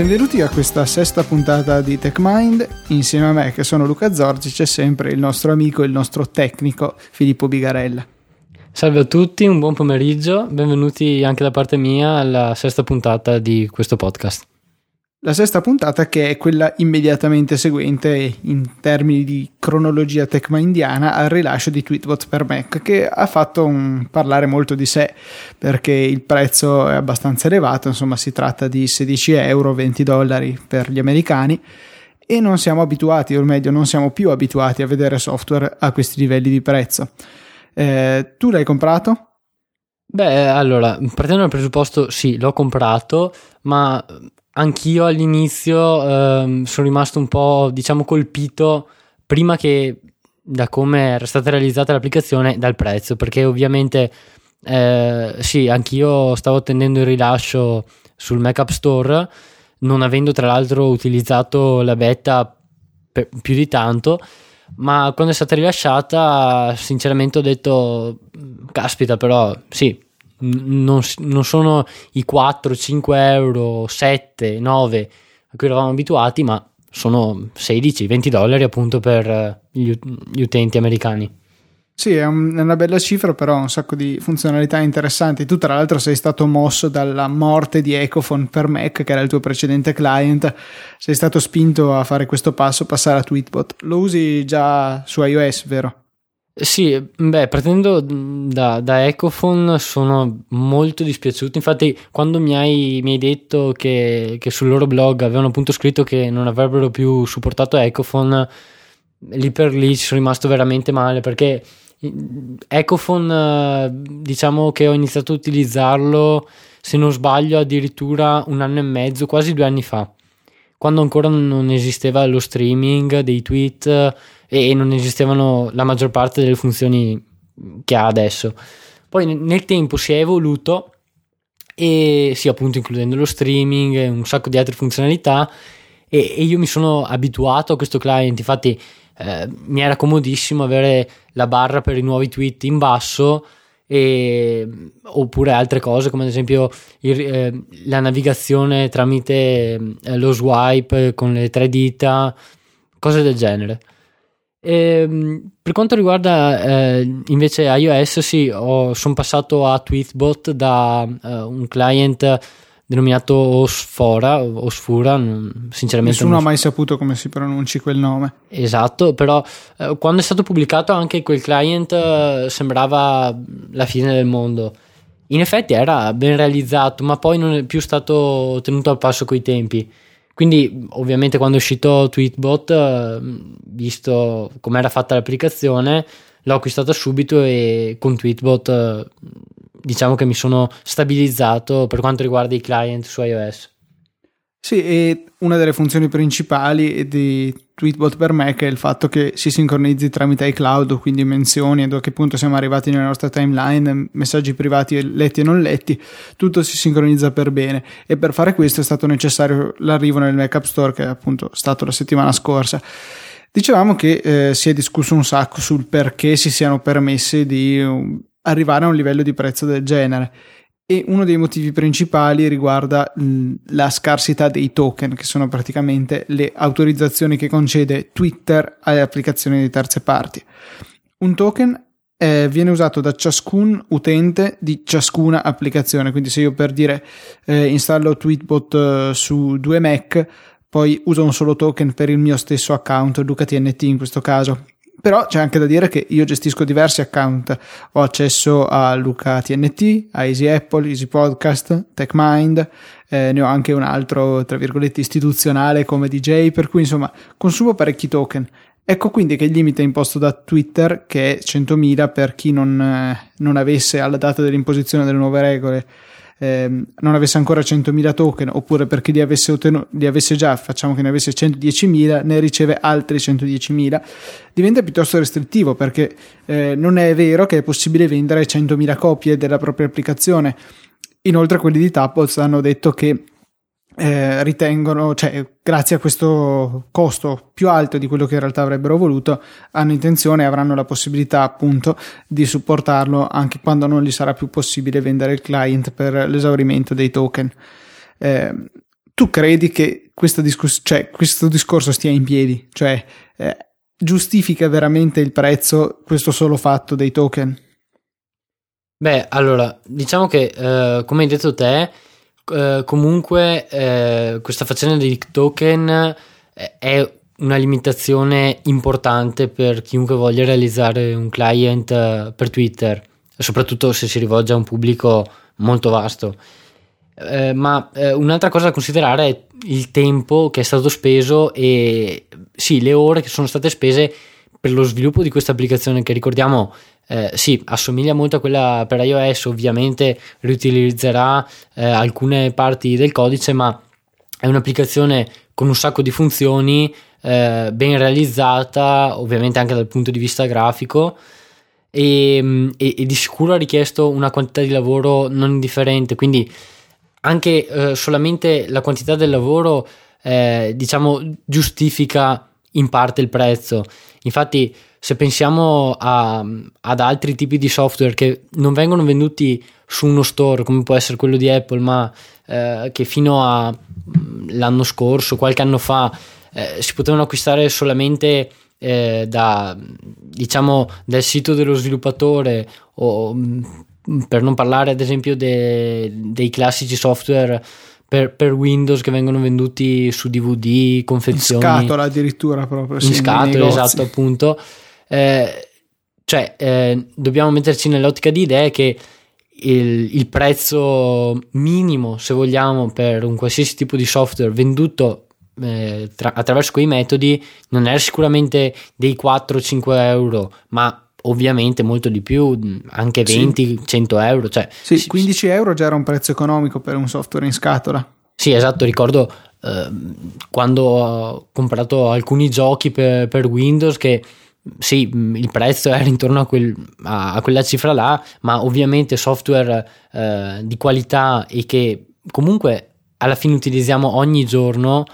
benvenuti a questa sesta puntata di TechMind. Insieme a me, che sono Luca Zorzi, c'è sempre il nostro amico, il nostro tecnico Filippo Bigarella. Salve a tutti, un buon pomeriggio, benvenuti anche da parte mia alla sesta puntata di questo podcast. La sesta puntata che è quella immediatamente seguente in termini di cronologia tecmindiana al rilascio di Tweetbot per Mac che ha fatto un parlare molto di sé perché il prezzo è abbastanza elevato, insomma si tratta di 16 euro, 20 dollari per gli americani e non siamo abituati, o meglio non siamo più abituati a vedere software a questi livelli di prezzo. Eh, tu l'hai comprato? Beh, allora, partendo dal presupposto, sì, l'ho comprato, ma anch'io all'inizio ehm, sono rimasto un po', diciamo, colpito prima che da come era stata realizzata l'applicazione dal prezzo, perché ovviamente eh, sì, anch'io stavo attendendo il rilascio sul Mac App Store, non avendo tra l'altro utilizzato la beta più di tanto, ma quando è stata rilasciata sinceramente ho detto caspita però sì non, non sono i 4, 5 euro, 7, 9 a cui eravamo abituati, ma sono 16, 20 dollari appunto per gli, gli utenti americani. Sì, è, un, è, una bella cifra, però ha un sacco di funzionalità interessanti. Tu, tra l'altro, sei stato mosso dalla morte di Ecophone per Mac, che era il tuo precedente client. Sei stato spinto a fare questo passo, passare a Tweetbot. Lo usi già su iOS, vero? Sì, beh, partendo da, da Ecophone sono molto dispiaciuto. Infatti, quando mi hai, mi hai detto che, che, sul loro blog avevano appunto scritto che non avrebbero più supportato Ecophone, lì per lì ci sono rimasto veramente male perché Ecophone, diciamo che ho iniziato a utilizzarlo, se non sbaglio, addirittura un anno e mezzo, quasi due anni fa, quando ancora non esisteva lo streaming dei tweet e non esistevano la maggior parte delle funzioni che ha adesso. Poi nel tempo si è evoluto e sì, appunto includendo lo streaming e un sacco di altre funzionalità e, e io mi sono abituato a questo client, infatti eh, mi era comodissimo avere la barra per i nuovi tweet in basso e, oppure altre cose come ad esempio il, eh, la navigazione tramite eh, lo swipe con le tre dita, cose del genere. E, ehm, per quanto riguarda eh, invece iOS, sì, sono passato a Tweetbot da uh, un client denominato Osfora, Osfura, sinceramente nessuno ha mai saputo come si pronunci quel nome. Esatto, però eh, quando è stato pubblicato anche quel client eh, sembrava la fine del mondo. In effetti era ben realizzato, ma poi non è più stato tenuto al passo coi tempi. Quindi ovviamente quando è uscito Tweetbot, eh, visto come era fatta l'applicazione, l'ho acquistata subito e con Tweetbot eh, diciamo che mi sono stabilizzato per quanto riguarda i client su iOS. Sì, e una delle funzioni principali di Tweetbot per Mac è il fatto che si sincronizzi tramite iCloud, quindi menzioni, a che punto siamo arrivati nella nostra timeline, messaggi privati letti e non letti, tutto si sincronizza per bene e per fare questo è stato necessario l'arrivo nel Mac App Store che è appunto stato la settimana scorsa. Dicevamo che eh, si è discusso un sacco sul perché si siano permessi di uh, arrivare a un livello di prezzo del genere e uno dei motivi principali riguarda la scarsità dei token, che sono praticamente le autorizzazioni che concede Twitter alle applicazioni di terze parti. Un token eh, viene usato da ciascun utente di ciascuna applicazione, quindi se io per dire eh, installo Tweetbot eh, su due Mac, poi uso un solo token per il mio stesso account, LucaTNT in questo caso, però c'è anche da dire che io gestisco diversi account, ho accesso a Luca TNT, a Easy Apple, Easy Podcast, TechMind, eh, ne ho anche un altro, tra virgolette, istituzionale come DJ, per cui insomma consumo parecchi token. Ecco quindi che il limite imposto da Twitter, che è 100.000 per chi non, eh, non avesse alla data dell'imposizione delle nuove regole eh, non avesse ancora 100.000 token oppure perché li avesse, ottenu- li avesse già, facciamo che ne avesse 110.000, ne riceve altri 110.000, diventa piuttosto restrittivo perché eh, non è vero che è possibile vendere 100.000 copie della propria applicazione. Inoltre quelli di Tapples hanno detto che eh, ritengono, cioè grazie a questo costo più alto di quello che in realtà avrebbero voluto, hanno intenzione e avranno la possibilità appunto di supportarlo anche quando non gli sarà più possibile vendere il client per l'esaurimento dei token. Eh, tu credi che discus- cioè, questo discorso stia in piedi? Cioè, eh, giustifica veramente il prezzo questo solo fatto dei token? Beh, allora, diciamo che, eh, come hai detto te, eh, comunque eh, questa faccenda dei token eh, è una limitazione importante per chiunque voglia realizzare un client eh, per Twitter, soprattutto se si rivolge a un pubblico molto vasto. Eh, ma eh, un'altra cosa da considerare è il tempo che è stato speso e sì, le ore che sono state spese per lo sviluppo di questa applicazione che ricordiamo eh, sì, assomiglia molto a quella per iOS, ovviamente riutilizzerà eh, alcune parti del codice, ma è un'applicazione con un sacco di funzioni eh, ben realizzata, ovviamente anche dal punto di vista grafico. E, e, e, di sicuro ha richiesto una quantità di lavoro non indifferente quindi anche eh, solamente la quantità del lavoro eh, diciamo giustifica in parte il prezzo infatti se pensiamo a, ad altri tipi di software che non vengono venduti su uno store come può essere quello di Apple ma eh, che fino all'anno mm, scorso qualche anno fa eh, si potevano acquistare solamente eh, da diciamo dal sito dello sviluppatore o mm, per non parlare ad esempio de, dei classici software per, per, Windows che vengono venduti su DVD, confezioni. In scatola addirittura proprio. In sì, scatola, esatto, appunto. Eh, cioè, eh, dobbiamo metterci nell'ottica di idee che il, il, prezzo minimo, se vogliamo, per un qualsiasi tipo di software venduto eh, tra, attraverso quei metodi non era sicuramente dei 4-5 euro, ma ovviamente molto di più, anche 20-100 sì. euro. Cioè, sì, 15 euro già era un prezzo economico per un software in scatola. Sì, esatto, ricordo eh, quando ho comprato alcuni giochi per, per, Windows che sì, il prezzo era intorno a, quel, a, a quella cifra là, ma ovviamente software eh, di qualità e che comunque alla fine utilizziamo ogni giorno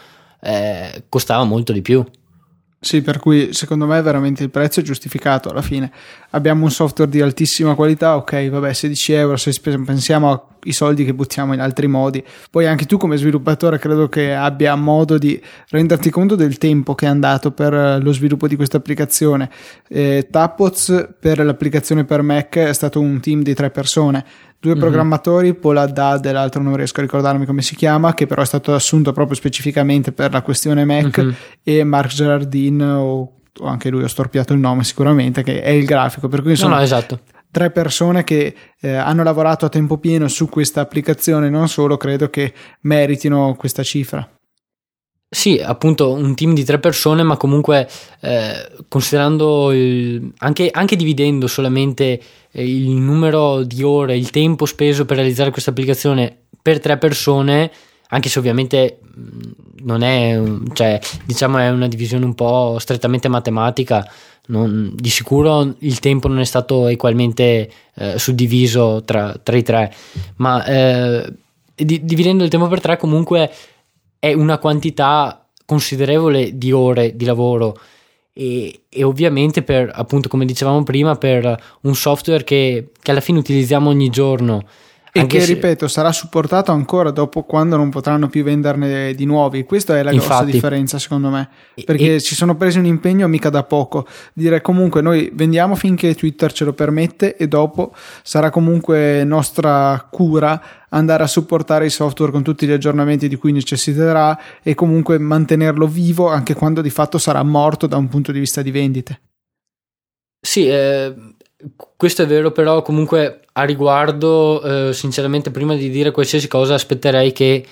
eh, costava molto di più. Sì, per cui secondo me veramente il prezzo è giustificato alla fine. Abbiamo un software di altissima qualità, ok, vabbè, 16 euro se pensiamo ai soldi che buttiamo in altri modi. Poi anche tu come sviluppatore credo che abbia modo di renderti conto del tempo che è andato per lo sviluppo di questa applicazione. Eh, Tapoz per l'applicazione per Mac è stato un team di tre persone due mm-hmm. programmatori, Paul Haddad e l'altro non riesco a ricordarmi come si chiama, che però è stato assunto proprio specificamente per la questione Mac, mm-hmm. e Mark Gerardin, o, o, anche lui ho storpiato il nome sicuramente, che è il grafico. Per cui sono no, no, esatto. tre persone che eh, hanno lavorato a tempo pieno su questa applicazione, non solo, credo che meritino questa cifra. Sì, appunto un team di tre persone, ma comunque eh, considerando il, anche, anche, dividendo solamente eh, il numero di ore, il tempo speso per realizzare questa applicazione per tre persone, anche se ovviamente mm, non è, cioè, diciamo, è una divisione un po' strettamente matematica. Non, di sicuro il tempo non è stato equalmente eh, suddiviso tra, tra, i tre, ma eh, di, dividendo il tempo per tre comunque è una quantità considerevole di ore di lavoro. E, e, ovviamente per appunto come dicevamo prima per un software che, che alla fine utilizziamo ogni giorno e che se... ripeto sarà supportato ancora dopo quando non potranno più venderne di nuovi. Questa è la Infatti, grossa differenza secondo me. Perché e... ci sono presi un impegno mica da poco. Dire comunque noi vendiamo finché Twitter ce lo permette e dopo sarà comunque nostra cura andare a supportare il software con tutti gli aggiornamenti di cui necessiterà e comunque mantenerlo vivo anche quando di fatto sarà morto da un punto di vista di vendite. Sì eh questo è vero, però comunque a riguardo, eh, sinceramente, prima di dire qualsiasi cosa, aspetterei che,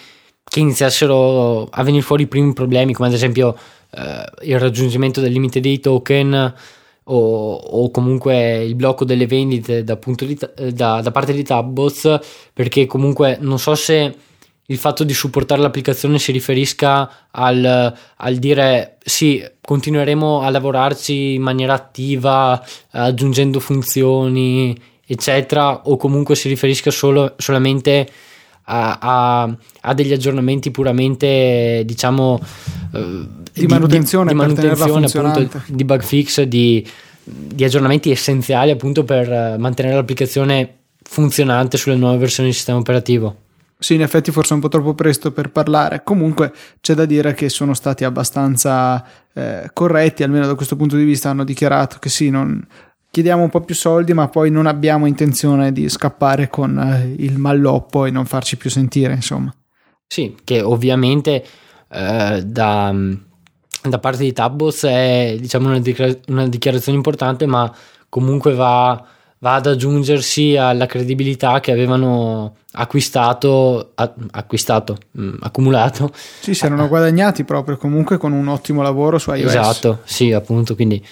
che, iniziassero a venire fuori i primi problemi, come ad esempio eh, il raggiungimento del limite dei token o, o comunque il blocco delle vendite da, di, da, da parte di Tabbots, perché comunque non so se il fatto di supportare l'applicazione si riferisca al, al, dire sì, continueremo a lavorarci in maniera attiva, aggiungendo funzioni, eccetera, o comunque si riferisca solo, solamente a, a, a, degli aggiornamenti puramente, diciamo, eh, di manutenzione, di, di, manutenzione appunto, di bug fix, di, di aggiornamenti essenziali appunto per mantenere l'applicazione funzionante sulle nuove versioni del sistema operativo. Sì, in effetti forse è un po' troppo presto per parlare. Comunque c'è da dire che sono stati abbastanza eh, corretti, almeno da questo punto di vista hanno dichiarato che sì, non, chiediamo un po' più soldi, ma poi non abbiamo intenzione di scappare con eh, il malloppo e non farci più sentire, insomma. Sì, che ovviamente eh, da, da, parte di Tabbos è diciamo una dichiarazione importante, ma comunque va va ad aggiungersi alla credibilità che avevano acquistato, a, acquistato mh, mm, accumulato. Sì, si erano guadagnati proprio comunque con un ottimo lavoro su iOS. Esatto, sì, appunto, quindi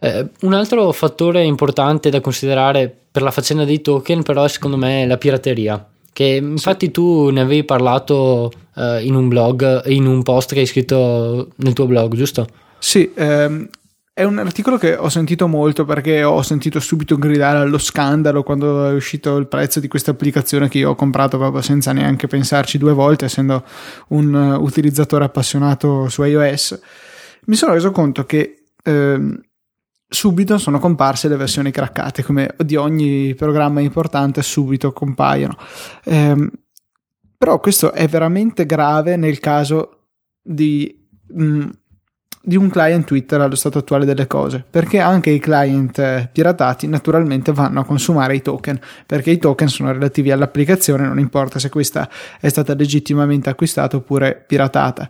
eh, un altro fattore importante da considerare per la faccenda dei token però è secondo me la pirateria che infatti sì. tu ne avevi parlato eh, in un blog, in un post che hai scritto nel tuo blog, giusto? Sì, ehm, è un articolo che ho sentito molto perché ho sentito subito gridare allo scandalo quando è uscito il prezzo di questa applicazione che io ho comprato proprio senza neanche pensarci due volte, essendo un uh, utilizzatore appassionato su iOS. Mi sono reso conto che eh, subito sono comparse le versioni craccate, come di ogni programma importante subito compaiono. Eh, però questo è veramente grave nel caso di mh, mm, di un client Twitter allo stato attuale delle cose, perché anche i client eh, piratati naturalmente vanno a consumare i token, perché i token sono relativi all'applicazione, non importa se questa è stata legittimamente acquistata oppure piratata.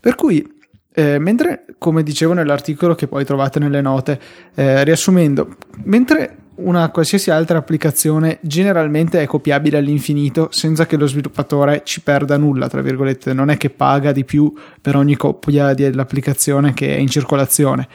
Per cui eh, mentre, come dicevo nell'articolo che poi trovate nelle note, eh, riassumendo, mentre una qualsiasi altra applicazione generalmente è copiabile all'infinito senza che lo sviluppatore ci perda nulla, tra virgolette, non è che paga di più per ogni copia dell'applicazione che è in circolazione.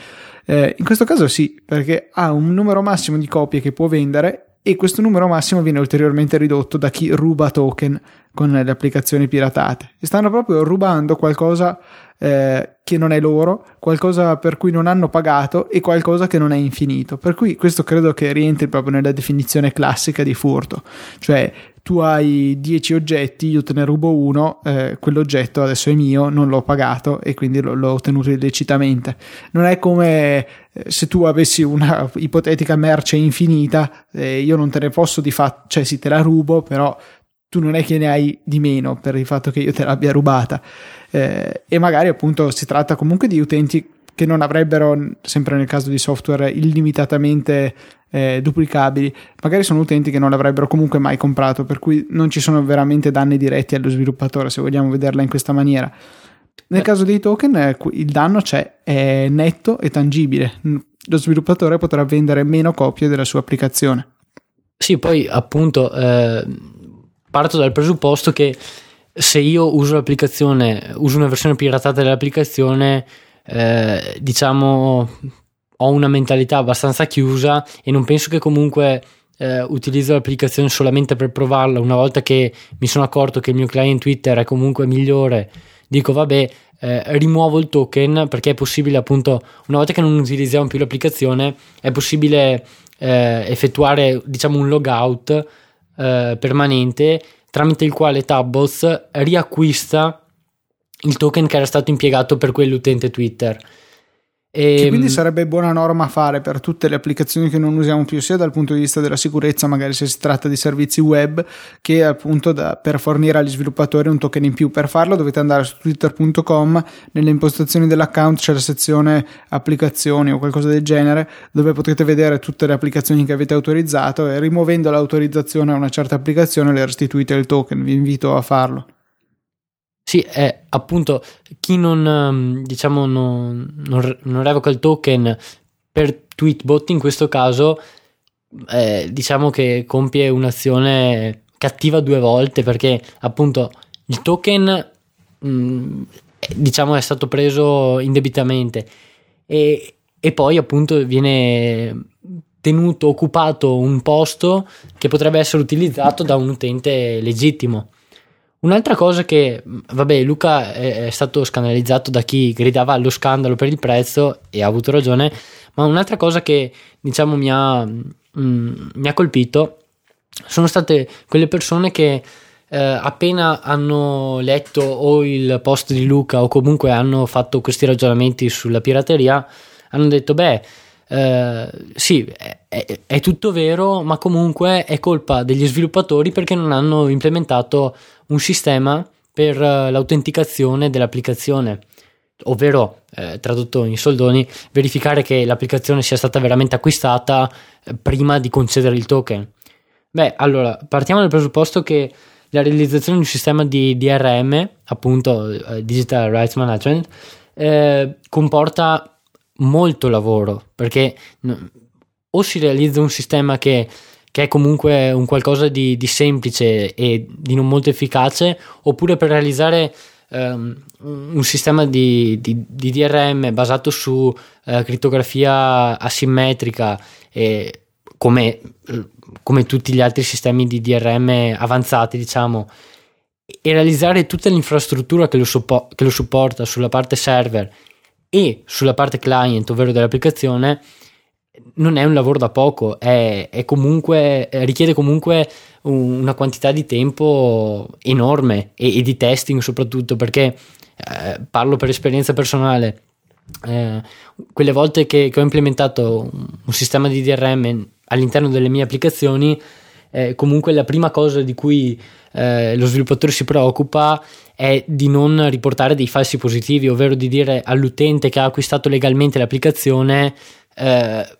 Eh, in questo caso sì, perché ha un numero massimo di copie che può vendere e questo numero massimo viene ulteriormente ridotto da chi ruba token con le applicazioni piratate e stanno proprio rubando qualcosa eh, che non è loro, qualcosa per cui non hanno pagato e qualcosa che non è infinito. Per cui questo credo che rientri proprio nella definizione classica di furto, cioè tu hai 10 oggetti, io te ne rubo uno, eh, quell'oggetto adesso è mio, non l'ho pagato e quindi l'ho, l'ho ottenuto illecitamente. Non è come eh, se tu avessi una ipotetica merce infinita, eh, io non te ne posso di fatto, cioè sì te la rubo, però tu non è che ne hai di meno per il fatto che io te l'abbia rubata. Eh, e magari appunto si tratta comunque di utenti che non avrebbero, sempre nel caso di software illimitatamente eh, duplicabili, magari sono utenti che non l'avrebbero comunque mai comprato, per cui non ci sono veramente danni diretti allo sviluppatore, se vogliamo vederla in questa maniera. Nel caso dei token eh, il danno c'è, è netto e tangibile. Lo sviluppatore potrà vendere meno copie della sua applicazione. Sì, poi appunto eh, parto dal presupposto che se io uso l'applicazione, uso una versione piratata dell'applicazione, eh, diciamo ho una mentalità abbastanza chiusa e non penso che comunque eh, utilizzo l'applicazione solamente per provarla. Una volta che mi sono accorto che il mio client Twitter è comunque migliore, dico vabbè, eh, rimuovo il token perché è possibile appunto una volta che non utilizziamo più l'applicazione è possibile eh, effettuare diciamo un logout eh, permanente tramite il quale Tabbos riacquista il token che era stato impiegato per quell'utente Twitter. E che quindi sarebbe buona norma fare per tutte le applicazioni che non usiamo più, sia dal punto di vista della sicurezza, magari se si tratta di servizi web, che appunto da, per fornire agli sviluppatori un token in più. Per farlo dovete andare su twitter.com, nelle impostazioni dell'account c'è la sezione applicazioni o qualcosa del genere, dove potete vedere tutte le applicazioni che avete autorizzato e rimuovendo l'autorizzazione a una certa applicazione le restituite il token. Vi invito a farlo. Sì, è appunto chi non, ehm, diciamo, non, non, non revoca il token per Tweetbot in questo caso, eh, diciamo che compie un'azione cattiva due volte perché appunto il token mh, mm, diciamo è stato preso indebitamente e, e poi appunto viene tenuto occupato un posto che potrebbe essere utilizzato da un utente legittimo Un'altra cosa che, vabbè, Luca è, stato scandalizzato da chi gridava allo scandalo per il prezzo e ha avuto ragione, ma un'altra cosa che diciamo mi ha, mm, mi ha colpito sono state quelle persone che eh, appena hanno letto o il post di Luca o comunque hanno fatto questi ragionamenti sulla pirateria, hanno detto, beh, eh, sì, è, è, tutto vero, ma comunque è colpa degli sviluppatori perché non hanno implementato un sistema per eh, l'autenticazione dell'applicazione, ovvero, eh, tradotto in soldoni, verificare che l'applicazione sia stata veramente acquistata eh, prima di concedere il token. Beh, allora, partiamo dal presupposto che la realizzazione di un sistema di DRM, appunto Digital Rights Management, eh, comporta molto lavoro perché o si realizza un sistema che, che è comunque un qualcosa di, di, semplice e di non molto efficace oppure per realizzare um, un sistema di, di, di, DRM basato su uh, crittografia asimmetrica e come, come tutti gli altri sistemi di DRM avanzati diciamo e realizzare tutta l'infrastruttura che lo, suppo- che lo supporta sulla parte server e sulla parte client, ovvero dell'applicazione, non è un lavoro da poco, è, è comunque, richiede comunque una quantità di tempo enorme e, e di testing soprattutto perché eh, parlo per esperienza personale. Eh, quelle volte che, che, ho implementato un sistema di DRM all'interno delle mie applicazioni, eh, comunque la prima cosa di cui eh, lo sviluppatore si preoccupa è di non riportare dei falsi positivi, ovvero di dire all'utente che ha acquistato legalmente l'applicazione eh,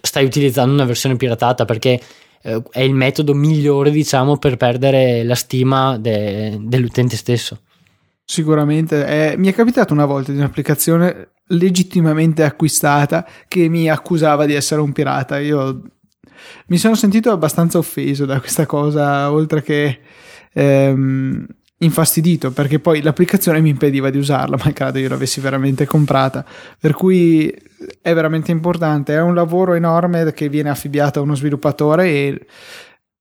stai utilizzando una versione piratata perché eh, è il metodo migliore diciamo per perdere la stima de- dell'utente stesso. Sicuramente, eh, mi è capitato una volta di un'applicazione legittimamente acquistata che mi accusava di essere un pirata. Io mi sono sentito abbastanza offeso da questa cosa, oltre che ehm, infastidito, perché poi l'applicazione mi impediva di usarla, malgrado io l'avessi veramente comprata. Per cui è veramente importante, è un lavoro enorme che viene affibbiato a uno sviluppatore e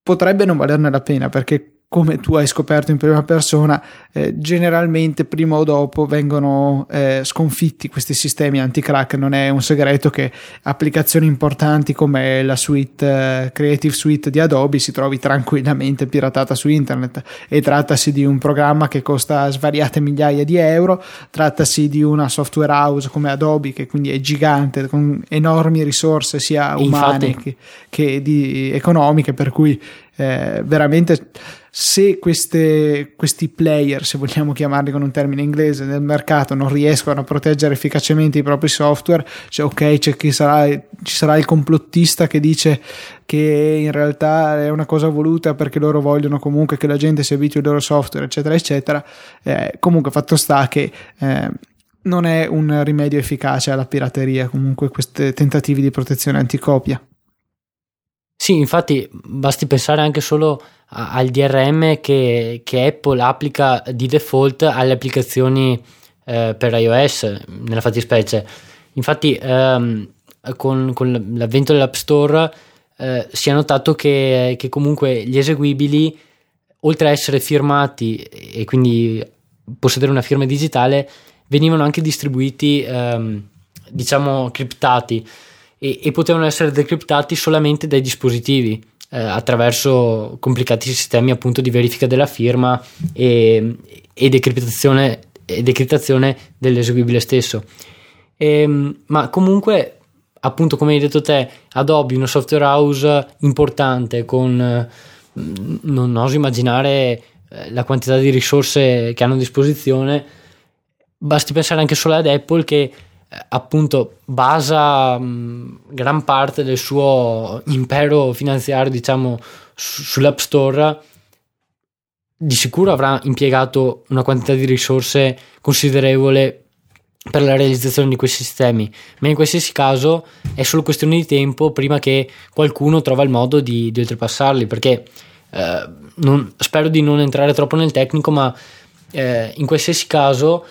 potrebbe non valerne la pena perché come tu hai scoperto in prima persona, eh, generalmente prima o dopo vengono eh, sconfitti questi sistemi anti-crack. Non è un segreto che applicazioni importanti come la suite eh, Creative Suite di Adobe si trovi tranquillamente piratata su internet e trattasi di un programma che costa svariate migliaia di euro, trattasi di una software house come Adobe che quindi è gigante con enormi risorse sia umane che, che di, economiche per cui eh, veramente se queste, questi player, se vogliamo chiamarli con un termine inglese, nel mercato non riescono a proteggere efficacemente i propri software, cioè ok, c'è chi sarà, ci sarà il complottista che dice che in realtà è una cosa voluta perché loro vogliono comunque che la gente si abitui al loro software, eccetera, eccetera. Eh, comunque, fatto sta che eh, non è un rimedio efficace alla pirateria, comunque questi tentativi di protezione anticopia. Sì, infatti basti pensare anche solo al DRM che, che Apple applica di default alle applicazioni eh, per iOS, nella fattispecie. Infatti ehm, con, con, l'avvento dell'App Store eh, si è notato che, che comunque gli eseguibili, oltre a essere firmati e quindi possedere una firma digitale, venivano anche distribuiti, ehm, diciamo, criptati e, e potevano essere decriptati solamente dai dispositivi eh, attraverso complicati sistemi appunto di verifica della firma e, e decriptazione, e decriptazione dell'eseguibile stesso. E, ehm, ma comunque, appunto, come hai detto te, Adobe, una software house importante con non oso immaginare eh, la quantità di risorse che hanno a disposizione. Basti pensare anche solo ad Apple che appunto basa mh, gran parte del suo impero finanziario diciamo su- sull'app store di sicuro avrà impiegato una quantità di risorse considerevole per la realizzazione di questi sistemi ma in qualsiasi caso è solo questione di tempo prima che qualcuno trova il modo di, di oltrepassarli perché eh, non, spero di non entrare troppo nel tecnico ma eh, in qualsiasi caso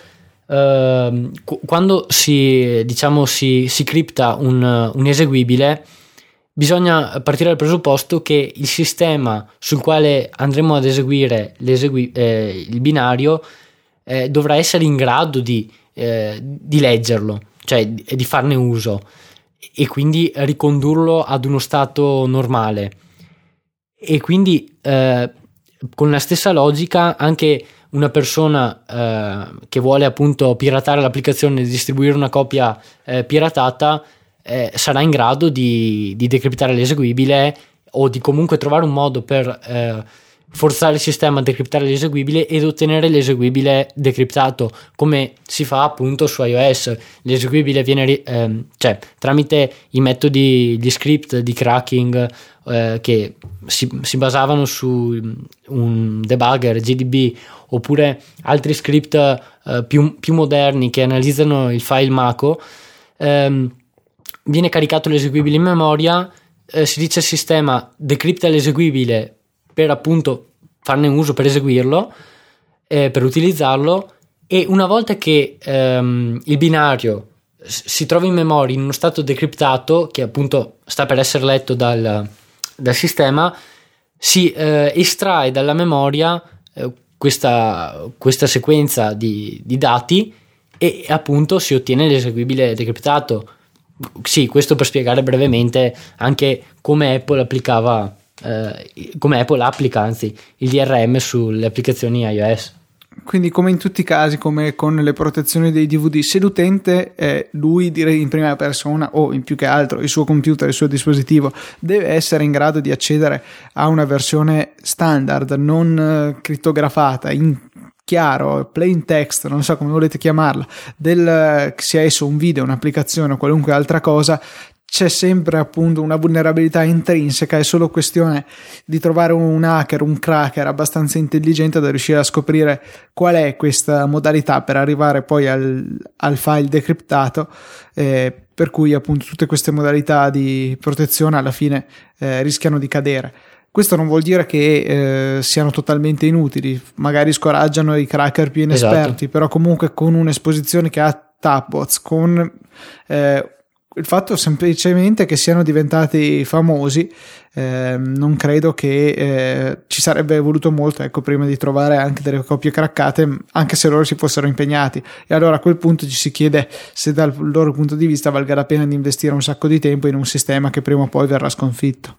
Ehm, quando si, diciamo, si, si cripta un, un, eseguibile, bisogna partire dal presupposto che il sistema sul quale andremo ad eseguire eh, il binario eh, dovrà essere in grado di, eh, di leggerlo, cioè di, di farne uso e quindi ricondurlo ad uno stato normale. E quindi eh, con la stessa logica anche una persona eh, che vuole appunto piratare l'applicazione e distribuire una copia eh, piratata eh, sarà in grado di, di decriptare l'eseguibile o di comunque trovare un modo per eh, forzare il sistema a decriptare l'eseguibile ed ottenere l'eseguibile decriptato come si fa appunto su iOS. L'eseguibile viene ehm, cioè tramite i metodi di script di cracking eh, che si, si, basavano su un debugger GDB oppure altri script eh, più, più, moderni che analizzano il file Mako ehm, viene caricato l'eseguibile in memoria eh, si dice al sistema decripta l'eseguibile per appunto farne uso per eseguirlo, eh, per utilizzarlo e una volta che ehm, il binario si trova in memoria in uno stato decriptato, che appunto sta per essere letto dal, dal sistema, si eh, estrae dalla memoria eh, questa, questa, sequenza di, di, dati e appunto si ottiene l'eseguibile decriptato. Sì, questo per spiegare brevemente anche come Apple applicava eh, come Apple applica anzi il DRM sulle applicazioni iOS. Quindi come in tutti i casi, come con le protezioni dei DVD, se l'utente è lui direi in prima persona o in più che altro il suo computer, il suo dispositivo, deve essere in grado di accedere a una versione standard, non eh, crittografata, in chiaro, plain text, non so come volete chiamarla, del, sia esso un video, un'applicazione o qualunque altra cosa, c'è sempre appunto una vulnerabilità intrinseca, è solo questione di trovare un hacker, un cracker abbastanza intelligente da riuscire a scoprire qual è questa modalità per arrivare poi al, al file decriptato, eh, per cui appunto tutte queste modalità di protezione alla fine eh, rischiano di cadere. Questo non vuol dire che eh, siano totalmente inutili, magari scoraggiano i cracker più inesperti, esatto. però comunque con un'esposizione che ha tapbots, con eh, il fatto semplicemente che siano diventati famosi eh, non credo che eh, ci sarebbe voluto molto ecco, prima di trovare anche delle coppie craccate anche se loro si fossero impegnati. E allora a quel punto ci si chiede se dal loro punto di vista valga la pena di investire un sacco di tempo in un sistema che prima o poi verrà sconfitto.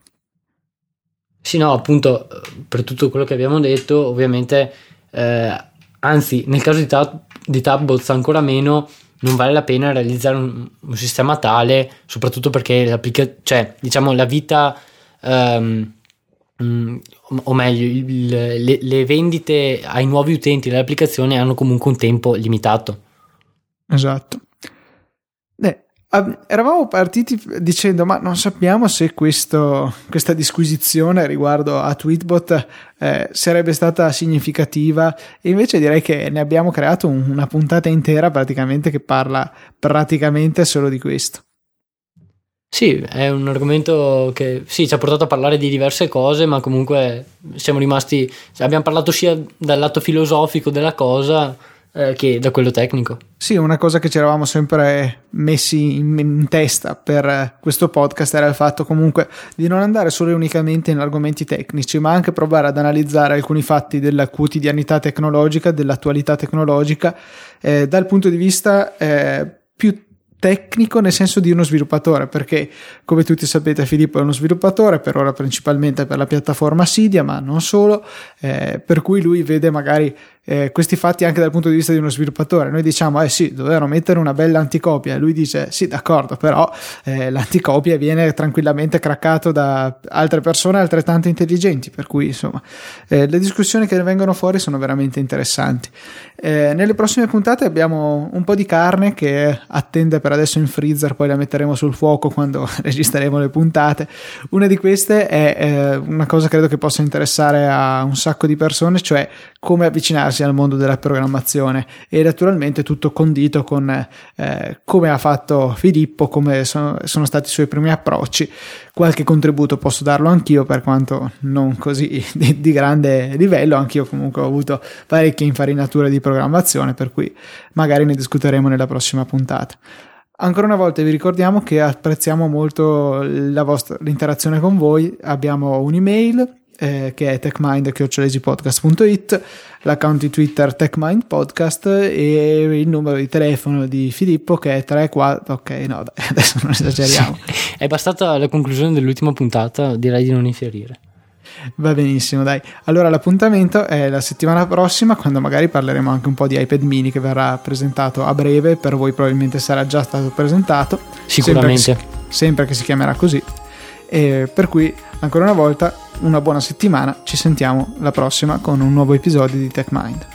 Sì no appunto per tutto quello che abbiamo detto ovviamente eh, anzi nel caso di, tab- di Tabbots ancora meno non vale la pena realizzare un, un sistema tale, soprattutto perché cioè, diciamo, la vita, um, um, o meglio, il, le, le vendite ai nuovi utenti dell'applicazione hanno comunque un tempo limitato. Esatto. Eravamo partiti dicendo ma non sappiamo se questo, questa disquisizione riguardo a Tweetbot eh, sarebbe stata significativa e invece direi che ne abbiamo creato un, una puntata intera praticamente che parla praticamente solo di questo. Sì, è un argomento che sì, ci ha portato a parlare di diverse cose, ma comunque siamo rimasti, abbiamo parlato sia dal lato filosofico della cosa eh, che da quello tecnico. Sì, una cosa che ci eravamo sempre messi in, in, testa per questo podcast era il fatto comunque di non andare solo e unicamente in argomenti tecnici, ma anche provare ad analizzare alcuni fatti della quotidianità tecnologica, dell'attualità tecnologica, eh, dal punto di vista eh, più tecnico nel senso di uno sviluppatore, perché come tutti sapete Filippo è uno sviluppatore, per ora principalmente per la piattaforma Cydia, ma non solo, eh, per cui lui vede magari eh, questi fatti anche dal punto di vista di uno sviluppatore. Noi diciamo, eh sì, dovevano mettere una bella anticopia. Lui dice, sì, d'accordo, però eh, l'anticopia viene tranquillamente craccato da altre persone altrettanto intelligenti. Per cui, insomma, eh, le discussioni che vengono fuori sono veramente interessanti. Eh, nelle prossime puntate abbiamo un po' di carne che attende per adesso in freezer, poi la metteremo sul fuoco quando registreremo le puntate. Una di queste è eh, una cosa credo che possa interessare a un sacco di persone, cioè come avvicinarsi al mondo della programmazione e naturalmente tutto condito con eh, come ha fatto Filippo, come sono, sono, stati i suoi primi approcci. Qualche contributo posso darlo anch'io, per quanto non così di, di grande livello, anch'io comunque ho avuto parecchie infarinature di programmazione, per cui magari ne discuteremo nella prossima puntata. Ancora una volta vi ricordiamo che apprezziamo molto vostra, l'interazione con voi, abbiamo un'email eh, che è techmind.podcast.it, l'account di Twitter techmindpodcast e il numero di telefono di Filippo che è 34, ok no dai, adesso non esageriamo. è bastata la conclusione dell'ultima puntata, direi di non infierire. Va benissimo, dai. Allora l'appuntamento è la settimana prossima, quando magari parleremo anche un po' di iPad mini che verrà presentato a breve. Per voi probabilmente sarà già stato presentato. Sicuramente. Sempre che si, sempre che si chiamerà così. E per cui, ancora una volta, una buona settimana. Ci sentiamo la prossima con un nuovo episodio di TechMind.